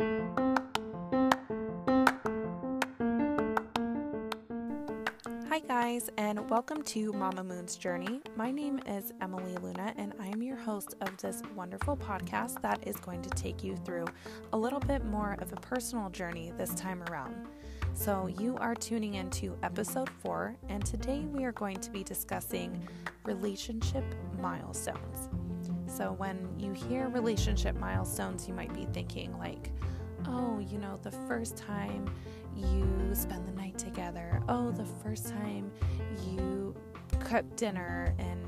Hi, guys, and welcome to Momma Moon's Journey. My name is Emily Luna, and I am your host of this wonderful podcast that is going to take you through a little bit more of a personal journey this time around. So, you are tuning into episode four, and today we are going to be discussing relationship milestones. So, when you hear relationship milestones, you might be thinking, like, oh, you know, the first time you spend the night together. Oh, the first time you cooked dinner and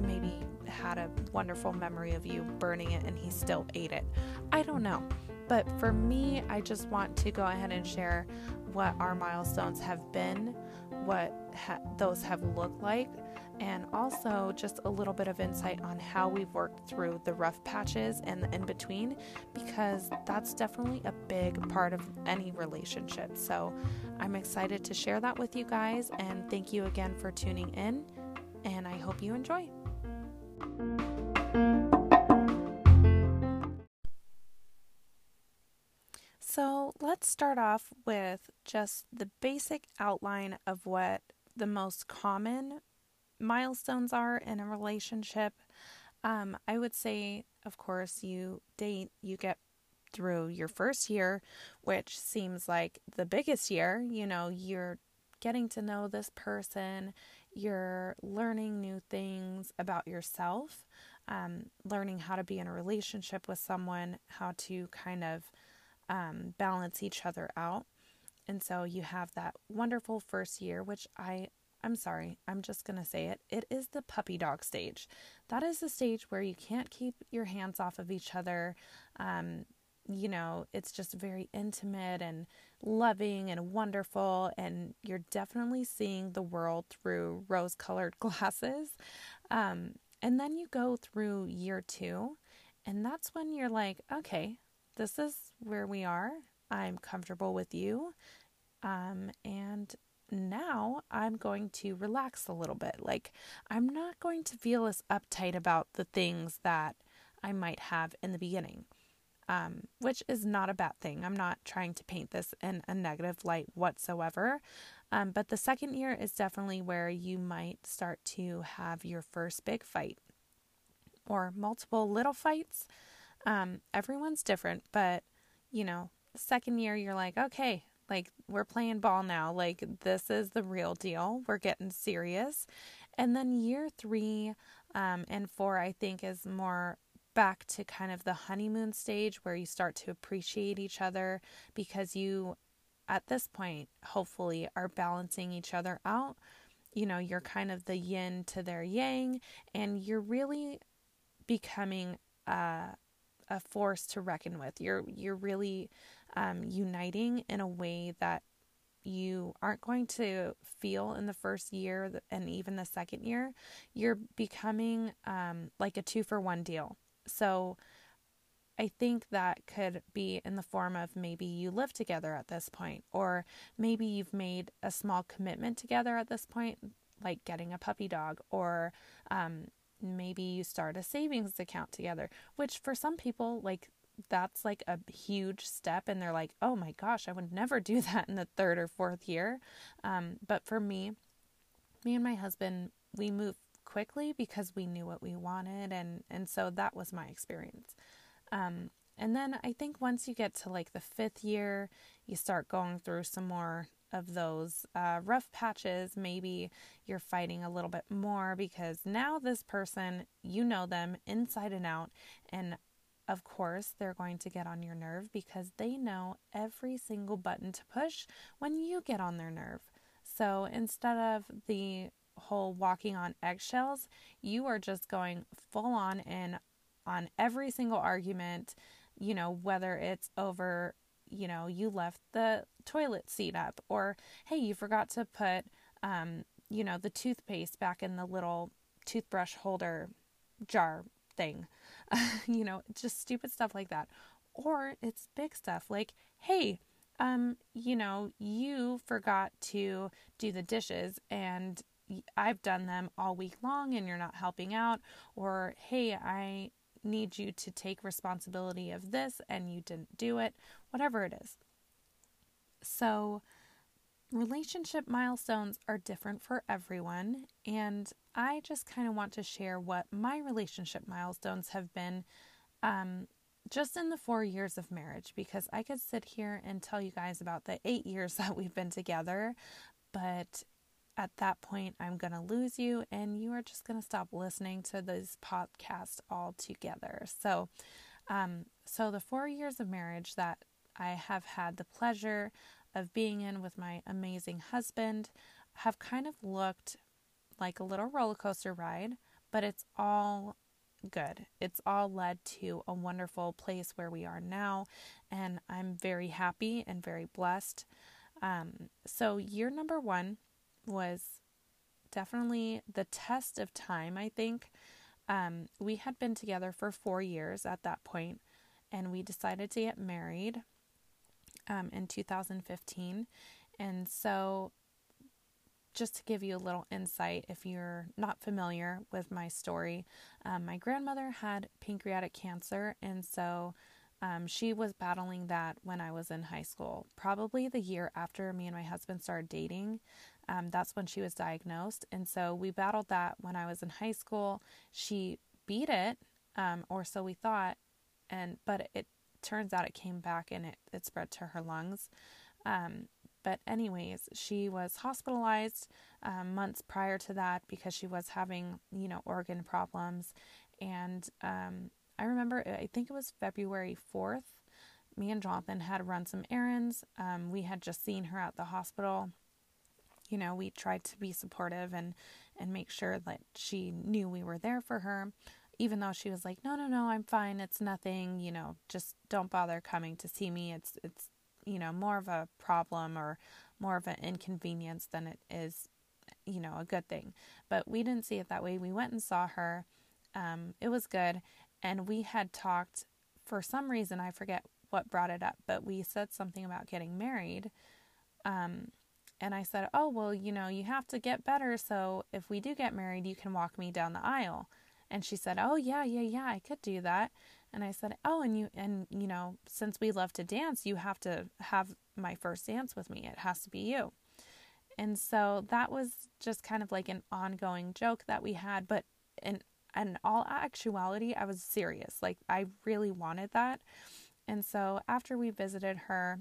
maybe had a wonderful memory of you burning it and he still ate it. I don't know. But for me, I just want to go ahead and share what our milestones have been, what ha- those have looked like, and also just a little bit of insight on how we've worked through the rough patches and the in between, because that's definitely a big part of any relationship. So I'm excited to share that with you guys, and thank you again for tuning in, and I hope you enjoy. So let's start off with just the basic outline of what the most common milestones are in a relationship. Um, I would say, of course, you date, you get through your first year, which seems like the biggest year. You know, you're getting to know this person, you're learning new things about yourself, um, learning how to be in a relationship with someone, how to kind of um, balance each other out. And so you have that wonderful first year, which I I'm sorry, I'm just going to say it. It is the puppy dog stage. That is the stage where you can't keep your hands off of each other. Um, you know, it's just very intimate and loving and wonderful, and you're definitely seeing the world through rose colored glasses. Um, and then you go through year two, and that's when you're like, okay, this is where we are. I'm comfortable with you. Um, and now I'm going to relax a little bit. Like, I'm not going to feel as uptight about the things that I might have in the beginning, um, which is not a bad thing. I'm not trying to paint this in a negative light whatsoever. Um, but the second year is definitely where you might start to have your first big fight or multiple little fights. Um, everyone's different, but you know, second year you're like, okay, like, we're playing ball now. Like, this is the real deal. We're getting serious. And then year three um, and four, I think, is more back to kind of the honeymoon stage where you start to appreciate each other because you, at this point, hopefully, are balancing each other out. You know, you're kind of the yin to their yang, and you're really becoming uh, a force to reckon with. You're you're really um, uniting in a way that you aren't going to feel in the first year and even the second year. You're becoming um, like a two for one deal. So I think that could be in the form of maybe you live together at this point, or maybe you've made a small commitment together at this point, like getting a puppy dog, or um, maybe you start a savings account together, which for some people, like that's like a huge step and they're like oh my gosh i would never do that in the third or fourth year. Um, but for me me and my husband we moved quickly because we knew what we wanted and and so that was my experience. Um, and then i think once you get to like the fifth year you start going through some more of those uh, rough patches. Maybe you're fighting a little bit more because now this person you know them inside and out and of course, they're going to get on your nerve because they know every single button to push when you get on their nerve. So instead of the whole walking on eggshells, you are just going full on in on every single argument, you know, whether it's over, you know, you left the toilet seat up or hey, you forgot to put um, you know, the toothpaste back in the little toothbrush holder jar thing. you know, just stupid stuff like that. Or it's big stuff like, hey, um, you know, you forgot to do the dishes and I've done them all week long and you're not helping out. Or, hey, I need you to take responsibility of this and you didn't do it, whatever it is. So, relationship milestones are different for everyone, and I just kind of want to share what my relationship milestones have been um, just in the four years of marriage because I could sit here and tell you guys about the eight years that we've been together, but at that point, I'm going to lose you and you are just going to stop listening to this podcast altogether. So, um, so the four years of marriage that I have had the pleasure of being in with my amazing husband have kind of looked like a little roller coaster ride, but it's all good. It's all led to a wonderful place where we are now, and I'm very happy and very blessed. Um, so, year number one was definitely the test of time, I think. Um, we had been together for four years at that point, and we decided to get married um, in 2015. And so, just to give you a little insight, if you're not familiar with my story, um, my grandmother had pancreatic cancer, and so um, she was battling that when I was in high school. Probably the year after me and my husband started dating, um, that's when she was diagnosed. And so we battled that when I was in high school. She beat it, um, or so we thought, and but it turns out it came back and it, it spread to her lungs. But, anyways, she was hospitalized um, months prior to that because she was having, you know, organ problems. And um, I remember, I think it was February 4th, me and Jonathan had run some errands. Um, we had just seen her at the hospital. You know, we tried to be supportive and, and make sure that she knew we were there for her even though she was like, "No, no, no, I'm fine. It's nothing. You know, just don't bother coming to see me. It's it's you know more of a problem or more of an inconvenience than it is, you know, a good thing." But we didn't see it that way. We went and saw her. Um, it was good, and we had talked for some reason. I forget what brought it up, but we said something about getting married. Um, and I said, "Oh, well, you know, you have to get better. So if we do get married, you can walk me down the aisle." And she said, "Oh yeah, yeah, yeah, I could do that." And I said, "Oh, and you and you know, since we love to dance, you have to have my first dance with me. It has to be you." And so that was just kind of like an ongoing joke that we had, but in in all actuality, I was serious. Like I really wanted that. And so after we visited her,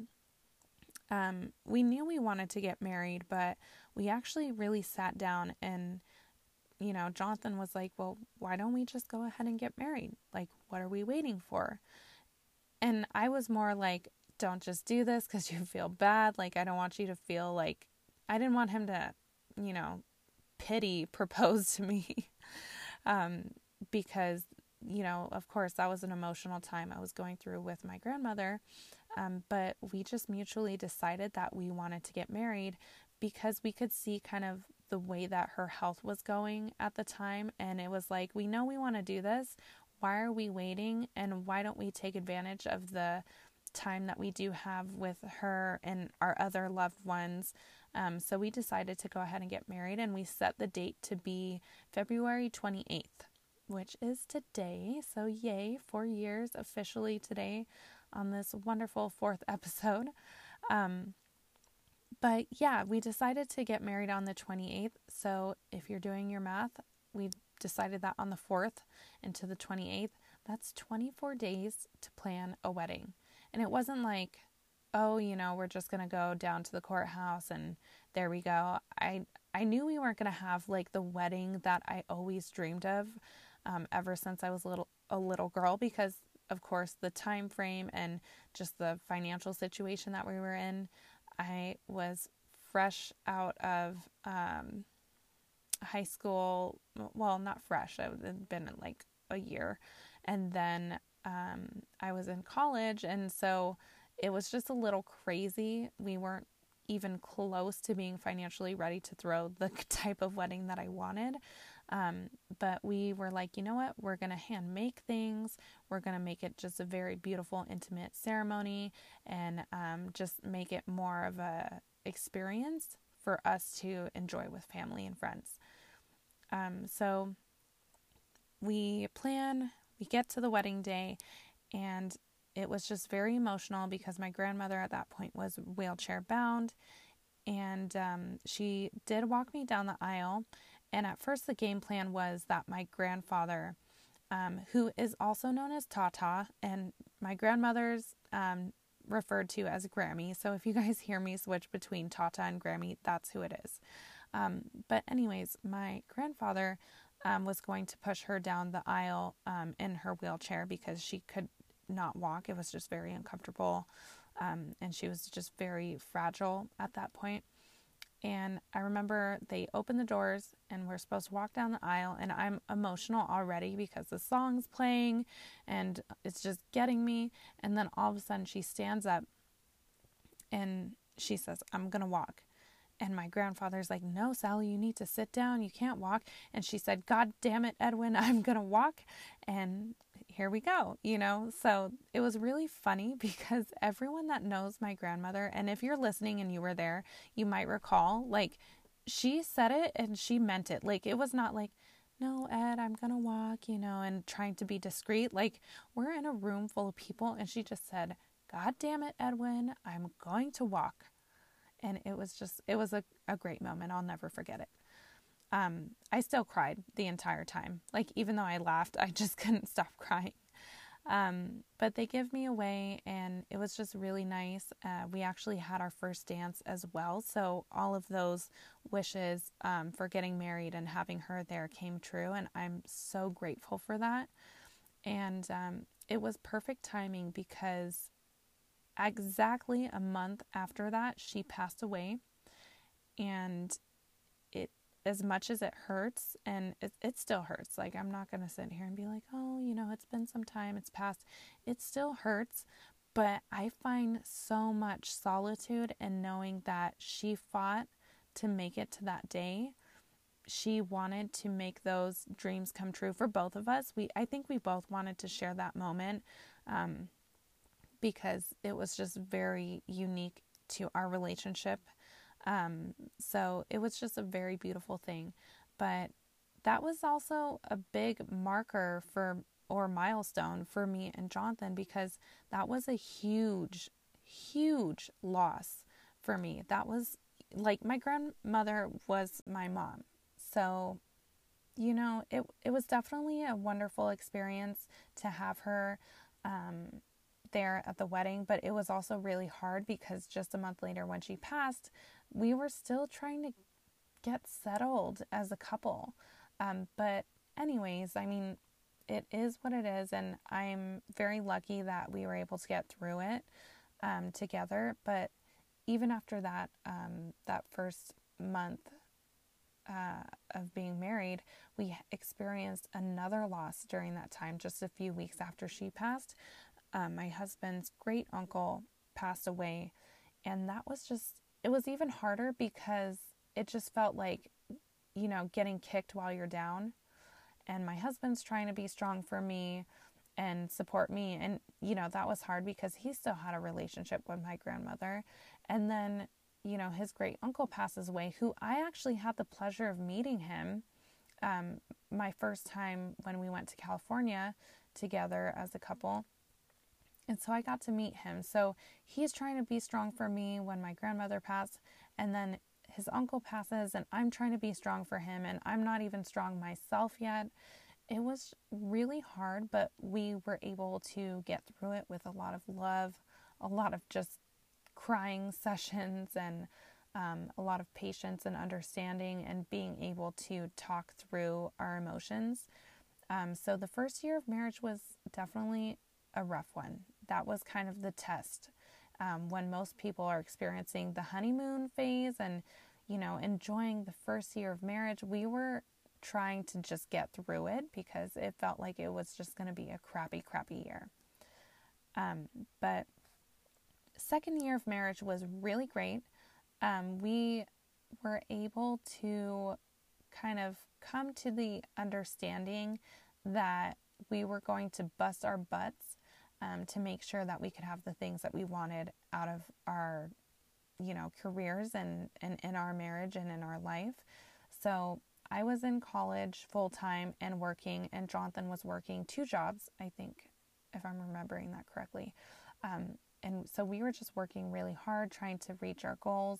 um, we knew we wanted to get married, but we actually really sat down and you know, Jonathan was like, well, why don't we just go ahead and get married? Like, what are we waiting for? And I was more like, don't just do this because you feel bad. Like, I don't want you to feel like, I didn't want him to, you know, pity propose to me. um, because, you know, of course, that was an emotional time I was going through with my grandmother. Um, but we just mutually decided that we wanted to get married because we could see kind of the way that her health was going at the time. And it was like, we know we want to do this. Why are we waiting? And why don't we take advantage of the time that we do have with her and our other loved ones? Um, so we decided to go ahead and get married, and we set the date to be February 28th, which is today. So, yay, four years officially today on this wonderful fourth episode. Um, but yeah, we decided to get married on the 28th. So if you're doing your math, we decided that on the 4th into the 28th. That's 24 days to plan a wedding. And it wasn't like, oh, you know, we're just going to go down to the courthouse and there we go. I I knew we weren't going to have like the wedding that I always dreamed of um, ever since I was a little a little girl because of course the time frame and just the financial situation that we were in I was fresh out of um, high school. Well, not fresh, I had been like a year. And then um, I was in college. And so it was just a little crazy. We weren't even close to being financially ready to throw the type of wedding that I wanted. Um, but we were like, you know what? We're going to hand make things. We're going to make it just a very beautiful, intimate ceremony and um, just make it more of a experience for us to enjoy with family and friends. Um, so we plan, we get to the wedding day, and it was just very emotional because my grandmother at that point was wheelchair bound. And um, she did walk me down the aisle. And at first, the game plan was that my grandfather, um, who is also known as Tata, and my grandmother's um, referred to as Grammy. So if you guys hear me switch between Tata and Grammy, that's who it is. Um, but, anyways, my grandfather um, was going to push her down the aisle um, in her wheelchair because she could not walk. It was just very uncomfortable. Um, and she was just very fragile at that point. And I remember they opened the doors and we're supposed to walk down the aisle. And I'm emotional already because the song's playing and it's just getting me. And then all of a sudden she stands up and she says, I'm going to walk. And my grandfather's like, No, Sally, you need to sit down. You can't walk. And she said, God damn it, Edwin, I'm going to walk. And here we go, you know? So it was really funny because everyone that knows my grandmother, and if you're listening and you were there, you might recall, like, she said it and she meant it. Like, it was not like, no, Ed, I'm going to walk, you know, and trying to be discreet. Like, we're in a room full of people, and she just said, God damn it, Edwin, I'm going to walk. And it was just, it was a, a great moment. I'll never forget it um, I still cried the entire time. Like, even though I laughed, I just couldn't stop crying. Um, but they give me away, and it was just really nice. Uh, we actually had our first dance as well. So, all of those wishes um, for getting married and having her there came true. And I'm so grateful for that. And um, it was perfect timing because exactly a month after that, she passed away. And as much as it hurts, and it, it still hurts, like I'm not going to sit here and be like, oh, you know, it's been some time, it's passed. It still hurts, but I find so much solitude in knowing that she fought to make it to that day. She wanted to make those dreams come true for both of us. We, I think we both wanted to share that moment um, because it was just very unique to our relationship um, so it was just a very beautiful thing. But that was also a big marker for or milestone for me and Jonathan because that was a huge, huge loss for me. That was like my grandmother was my mom. So, you know, it it was definitely a wonderful experience to have her um, there at the wedding, but it was also really hard because just a month later when she passed, we were still trying to get settled as a couple. Um, but, anyways, I mean, it is what it is, and I'm very lucky that we were able to get through it um, together. But even after that, um, that first month uh, of being married, we experienced another loss during that time, just a few weeks after she passed. Um, my husband's great uncle passed away, and that was just it was even harder because it just felt like, you know, getting kicked while you're down. And my husband's trying to be strong for me and support me. And, you know, that was hard because he still had a relationship with my grandmother. And then, you know, his great uncle passes away, who I actually had the pleasure of meeting him um, my first time when we went to California together as a couple. And so I got to meet him. So he's trying to be strong for me when my grandmother passed, and then his uncle passes, and I'm trying to be strong for him, and I'm not even strong myself yet. It was really hard, but we were able to get through it with a lot of love, a lot of just crying sessions, and um, a lot of patience and understanding, and being able to talk through our emotions. Um, so the first year of marriage was definitely a rough one that was kind of the test. Um, when most people are experiencing the honeymoon phase and, you know, enjoying the first year of marriage, we were trying to just get through it because it felt like it was just going to be a crappy, crappy year. Um, but second year of marriage was really great. Um, we were able to kind of come to the understanding that we were going to bust our butts um, to make sure that we could have the things that we wanted out of our, you know, careers and, and in our marriage and in our life. So I was in college full time and working, and Jonathan was working two jobs, I think, if I'm remembering that correctly. Um, and so we were just working really hard trying to reach our goals.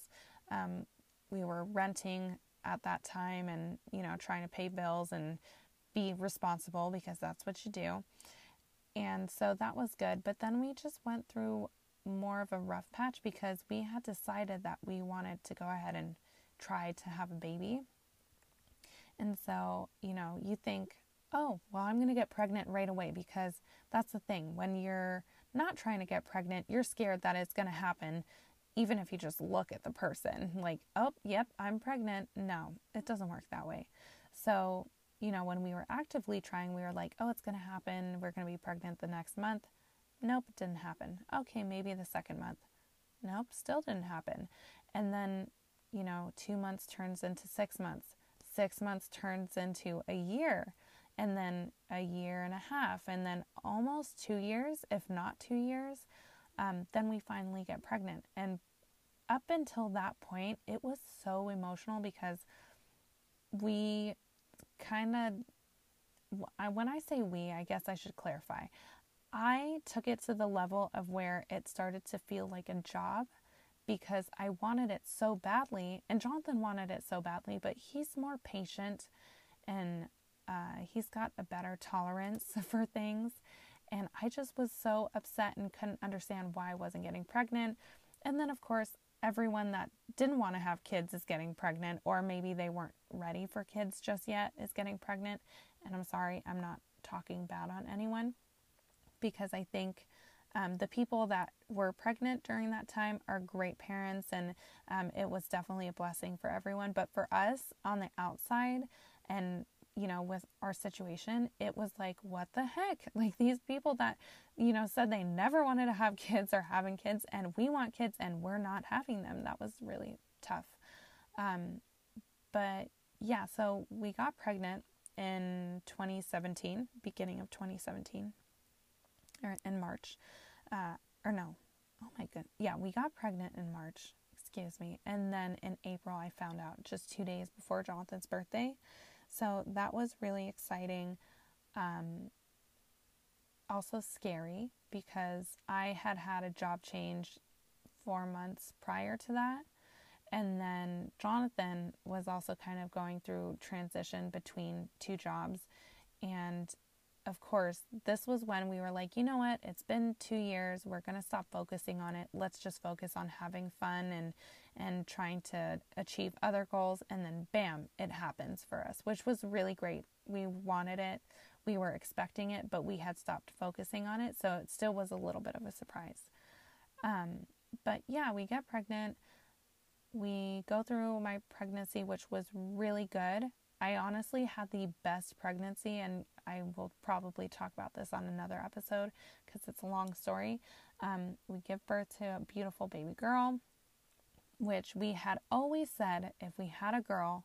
Um, we were renting at that time and, you know, trying to pay bills and be responsible because that's what you do. And so that was good. But then we just went through more of a rough patch because we had decided that we wanted to go ahead and try to have a baby. And so, you know, you think, oh, well, I'm going to get pregnant right away because that's the thing. When you're not trying to get pregnant, you're scared that it's going to happen, even if you just look at the person like, oh, yep, I'm pregnant. No, it doesn't work that way. So, you know, when we were actively trying, we were like, oh, it's going to happen. We're going to be pregnant the next month. Nope, it didn't happen. Okay, maybe the second month. Nope, still didn't happen. And then, you know, two months turns into six months. Six months turns into a year, and then a year and a half, and then almost two years, if not two years. Um, then we finally get pregnant. And up until that point, it was so emotional because we kind of, when I say we, I guess I should clarify. I took it to the level of where it started to feel like a job because I wanted it so badly, and Jonathan wanted it so badly, but he's more patient and uh, he's got a better tolerance for things. And I just was so upset and couldn't understand why I wasn't getting pregnant. And then, of course, everyone that didn't want to have kids is getting pregnant, or maybe they weren't ready for kids just yet is getting pregnant. And I'm sorry, I'm not talking bad on anyone because I think um, the people that were pregnant during that time are great parents, and um, it was definitely a blessing for everyone. But for us on the outside, and you know, with our situation, it was like, what the heck? Like these people that, you know, said they never wanted to have kids are having kids, and we want kids, and we're not having them. That was really tough. Um, but yeah, so we got pregnant in 2017, beginning of 2017 or in March. Uh, or no, oh my god, yeah, we got pregnant in March. Excuse me, and then in April I found out just two days before Jonathan's birthday. So that was really exciting. Um, also scary because I had had a job change four months prior to that. And then Jonathan was also kind of going through transition between two jobs. And of course, this was when we were like, you know what? It's been 2 years. We're going to stop focusing on it. Let's just focus on having fun and and trying to achieve other goals and then bam, it happens for us, which was really great. We wanted it. We were expecting it, but we had stopped focusing on it, so it still was a little bit of a surprise. Um, but yeah, we get pregnant. We go through my pregnancy, which was really good. I honestly had the best pregnancy, and I will probably talk about this on another episode because it's a long story. Um, we give birth to a beautiful baby girl, which we had always said if we had a girl,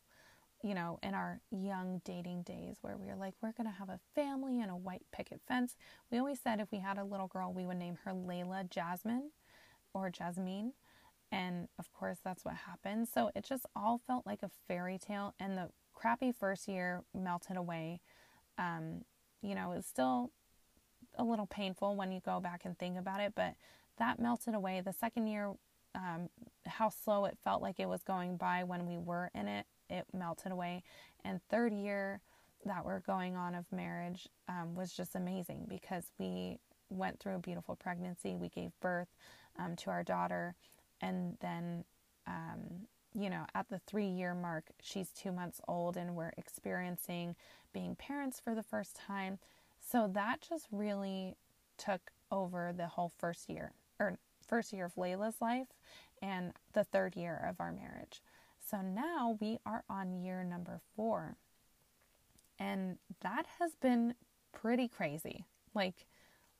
you know, in our young dating days where we were like, we're going to have a family and a white picket fence, we always said if we had a little girl, we would name her Layla Jasmine or Jasmine. And of course, that's what happened. So it just all felt like a fairy tale. And the crappy first year melted away. Um, you know, it's still a little painful when you go back and think about it, but that melted away. The second year, um, how slow it felt like it was going by when we were in it, it melted away. And third year that we're going on of marriage um, was just amazing because we went through a beautiful pregnancy. We gave birth um, to our daughter, and then um, you know, at the three year mark, she's two months old and we're experiencing being parents for the first time. So that just really took over the whole first year, or first year of Layla's life and the third year of our marriage. So now we are on year number four. And that has been pretty crazy. Like,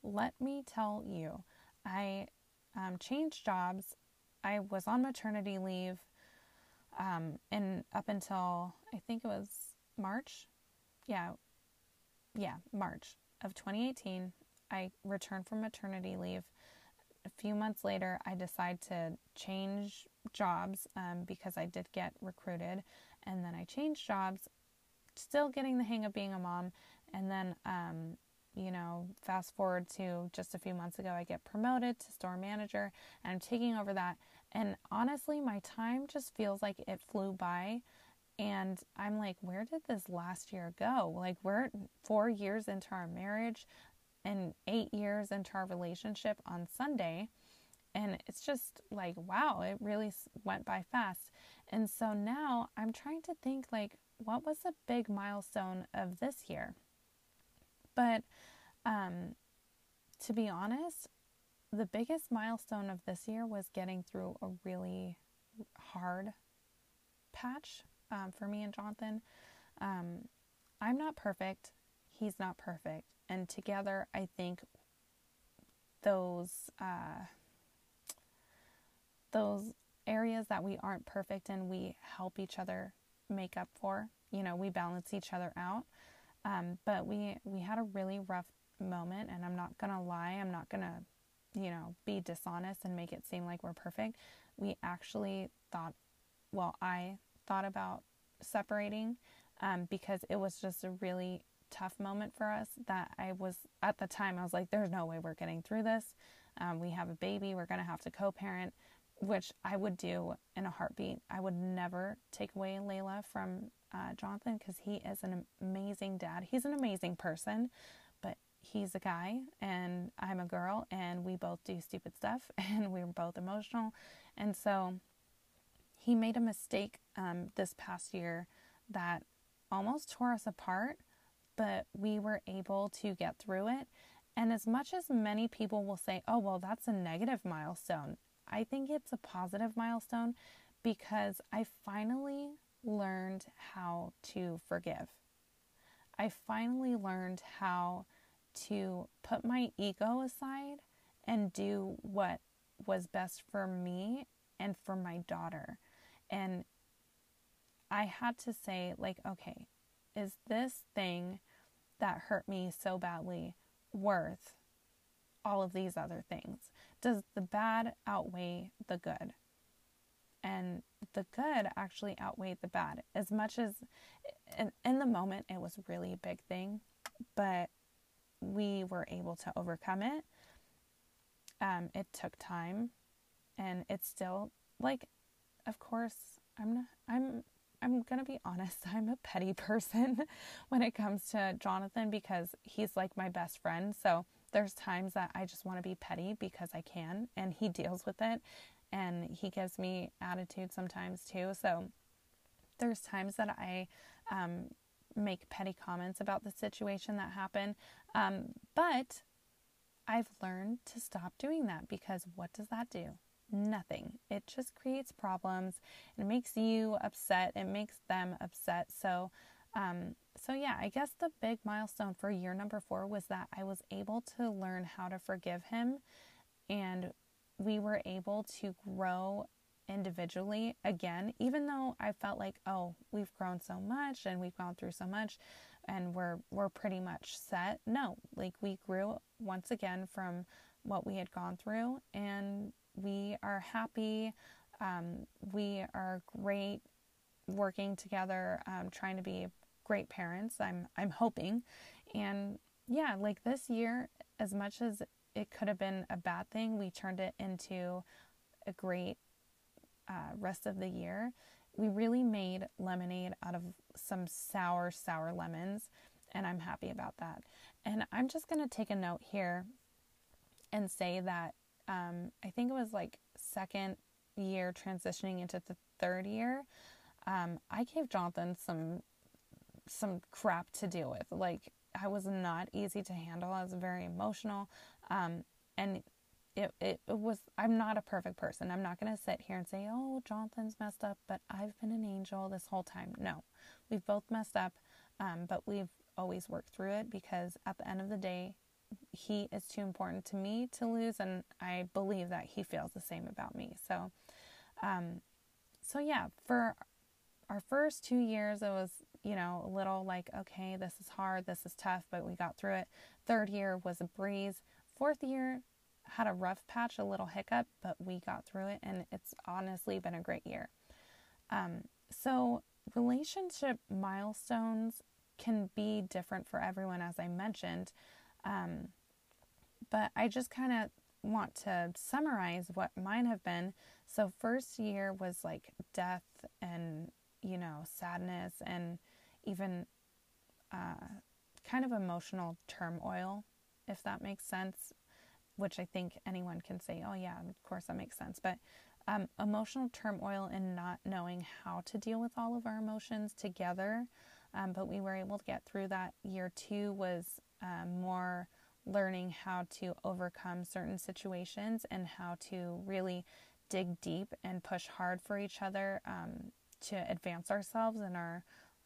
let me tell you, I um, changed jobs. I was on maternity leave um, and up until I think it was March, yeah, yeah, March of 2018, I returned from maternity leave. A few months later, I decided to change jobs um, because I did get recruited, and then I changed jobs. still getting the hang of being a mom. And then, um, you know, fast forward to just a few months ago, I get promoted to store manager and I'm taking over that. And honestly, my time just feels like it flew by. And I'm like, where did this last year go? Like, we're four years into our marriage and eight years into our relationship on Sunday. And it's just like, wow, it really went by fast. And so now I'm trying to think, like, what was a big milestone of this year? But um, to be honest, the biggest milestone of this year was getting through a really hard patch um, for me and Jonathan. Um, I'm not perfect, he's not perfect. And together, I think those uh, those areas that we aren't perfect in, we help each other make up for. You know, we balance each other out. Um, but we we had a really rough moment, and I'm not gonna lie. I'm not gonna, you know, be dishonest and make it seem like we're perfect. We actually thought, well, I thought about separating um, because it was just a really tough moment for us that I was at the time I was like there's no way we're getting through this. Um, we have a baby, we're to have to co-parent which I would do in a heartbeat. I would never take away Layla from uh, Jonathan because he is an amazing dad. He's an amazing person, he's a guy and I'm a girl, and we both do stupid stuff and we're both emotional. And so he made a mistake um, this past year that almost tore us apart, but we were able to get through it. And as much as many people will say, oh, well, that's a negative milestone, I think it's a positive milestone because I finally learned how to forgive. I finally learned how to put my ego aside and do what was best for me and for my daughter. And I had to say, like, okay, is this thing that hurt me so badly worth all of these other things? Does the bad outweigh the good? And the good actually outweighed the bad. As much as in, in the moment it was really a big thing, but we were able to overcome it. Um, it took time, and it's still like, of course, I'm not, I'm I'm going to be honest, I'm a petty person when it comes to Jonathan because he's like my best friend. So there's times that I just want to be petty because I can, and he deals with it and he gives me attitude sometimes too. So there's times that I um, make petty comments about the situation that happened. Um, but I've learned to stop doing that because what does that do? Nothing. It just creates problems. It makes you upset. It makes them upset. So, um, so yeah, I guess the big milestone for year number four was that I was able to learn how to forgive him, and we were able to grow individually again. Even though I felt like, oh, we've grown so much and we've gone through so much, and we're we're pretty much set. No, like we grew once again from what we had gone through, and we are happy. Um, we are great working together, um, trying to be great parents. I'm I'm hoping, and yeah, like this year, as much as it could have been a bad thing, we turned it into a great uh, rest of the year. We really made lemonade out of some sour, sour lemons, and I'm happy about that. And I'm just going to take a note here and say that um, I think it was like second year transitioning into the third year, um, I gave Jonathan some some crap to deal with. Like I was not easy to handle. I was very emotional, um, and it, it, was. I'm not a perfect person. I'm not going to sit here and say, "Oh, Jonathan's messed up," but I've been an angel this whole time. No, we've both messed up, um, but we've always worked through it because at the end of the day, he is too important to me to lose, and I believe that he feels the same about me. So, um, so yeah, for our first two years, it was you know a little like okay, this is hard, this is tough, but we got through it. Third year was a breeze. Fourth year had a rough patch, a little hiccup, but we got through it, and it's honestly been a great year. Um, so relationship milestones can be different for everyone, as I mentioned. Um, but I just kind of want to summarize what mine have been. So, first year was like death and, you know, sadness and even uh, kind of emotional turmoil, if that makes sense, which I think anyone can say, oh, yeah, of course that makes sense. But um, emotional turmoil and not knowing how to deal with all of our emotions together. Um, but we were able to get through that. Year two was um, more learning how to overcome certain situations and how to really dig deep and push hard for each other um, to advance ourselves in our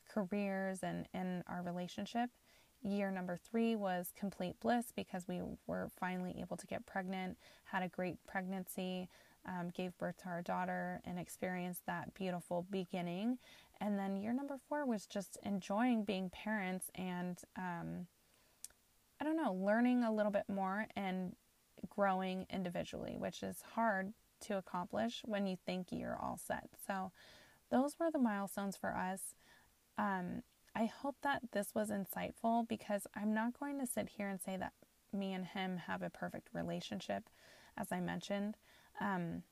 careers and in our relationship. Year number three was complete bliss because we were finally able to get pregnant, had a great pregnancy, um, gave birth to our daughter, and experienced that beautiful beginning. And then year number four was just enjoying being parents and, um, I don't know, learning a little bit more and growing individually, which is hard to accomplish when you think you're all set. So, those were the milestones for us. Um, I hope that this was insightful because I'm not going to sit here and say that me and him have a perfect relationship, as I mentioned. Um,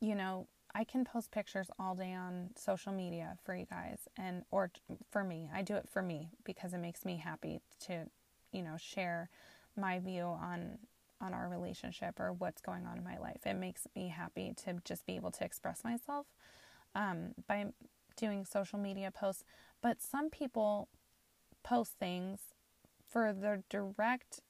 you know, I can post pictures all day on social media for you guys and or for me. I do it for me because it makes me happy to, you know, share my view on on our relationship or what's going on in my life. It makes me happy to just be able to express myself um, by doing social media posts. But some people post things for the direct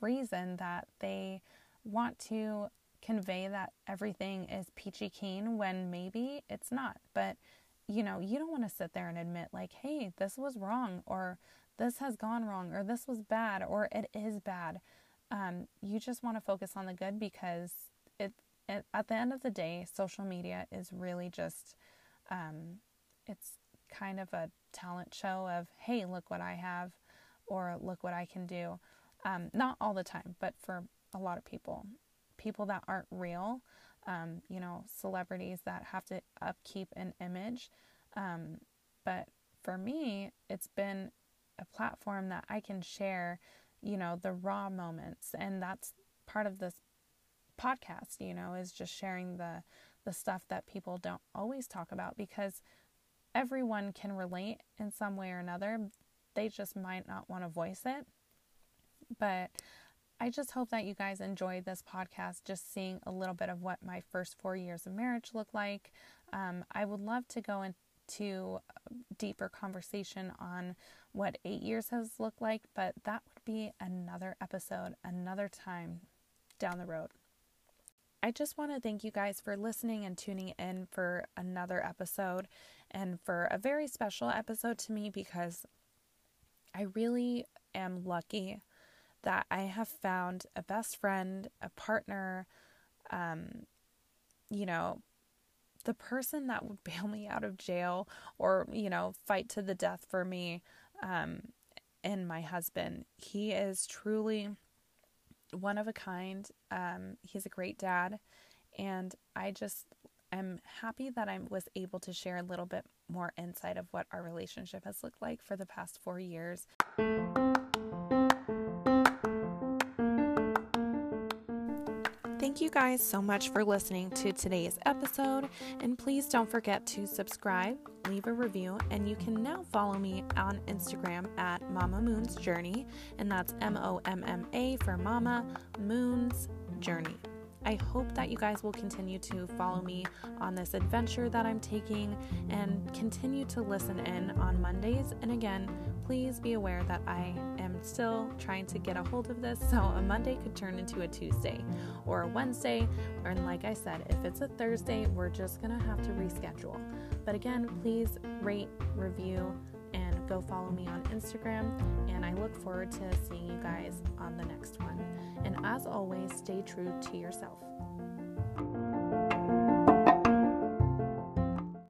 reason that they want to convey that everything is peachy keen when maybe it's not. But you know, you don't want to sit there and admit, like, hey, this was wrong, or this has gone wrong, or this was bad, or it is bad. Um, you just want to focus on the good because it, it, at the end of the day, social media is really just, um, it's kind of a talent show of, hey, look what I have, or look what I can do. Um, not all the time, but for a lot of people people that aren't real, um, you know, celebrities that have to upkeep an image. Um, but for me, it's been a platform that I can share, you know, the raw moments. And that's part of this podcast, you know, is just sharing the the stuff that people don't always talk about because everyone can relate in some way or another. They just might not want to voice it. But I just hope that you guys enjoyed this podcast, just seeing a little bit of what my first four years of marriage looked like. Um, I would love to go into deeper conversation on what eight years has looked like, but that would be another episode, another time down the road. I just want to thank you guys for listening and tuning in for another episode and for a very special episode to me because I really am lucky that I have found a best friend, a partner, um, you know, the person that would bail me out of jail or, you know, fight to the death for me, um, and my husband. He is truly one of a kind. Um, he's a great dad. And I just am happy that I was able to share a little bit more insight of what our relationship has looked like for the past four years. You guys so much for listening to today's episode. And please don't forget to subscribe, leave a review, and you can now follow me on Instagram at Momma Moon's Journey. And that's M O M M A for Momma Moon's Journey. I hope that you guys will continue to follow me on this adventure that I'm taking and continue to listen in on Mondays. And again, please be aware that I still trying to get a hold of this. So a Monday could turn into a Tuesday or a Wednesday. And like I said, if it's a Thursday, we're just going to have to reschedule. But again, please rate, review, and go follow me on Instagram. And I look forward to seeing you guys on the next one. And as always, stay true to yourself.